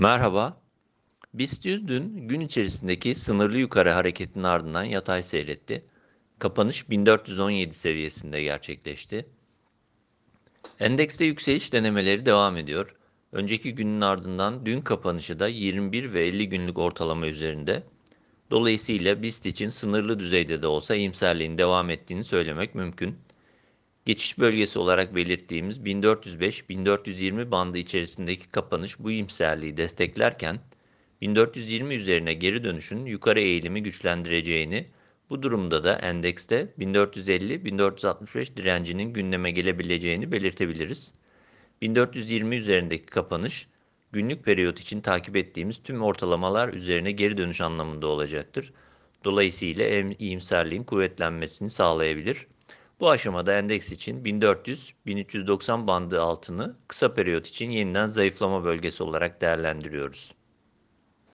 Merhaba. BIST 100 dün gün içerisindeki sınırlı yukarı hareketin ardından yatay seyretti. Kapanış 1417 seviyesinde gerçekleşti. Endekste yükseliş denemeleri devam ediyor. Önceki günün ardından dün kapanışı da 21 ve 50 günlük ortalama üzerinde. Dolayısıyla BIST için sınırlı düzeyde de olsa iyimserliğin devam ettiğini söylemek mümkün. Geçiş bölgesi olarak belirttiğimiz 1405-1420 bandı içerisindeki kapanış bu iyimserliği desteklerken 1420 üzerine geri dönüşün yukarı eğilimi güçlendireceğini, bu durumda da endekste 1450-1465 direncinin gündeme gelebileceğini belirtebiliriz. 1420 üzerindeki kapanış günlük periyot için takip ettiğimiz tüm ortalamalar üzerine geri dönüş anlamında olacaktır. Dolayısıyla iyimserliğin kuvvetlenmesini sağlayabilir. Bu aşamada endeks için 1400-1390 bandı altını kısa periyot için yeniden zayıflama bölgesi olarak değerlendiriyoruz.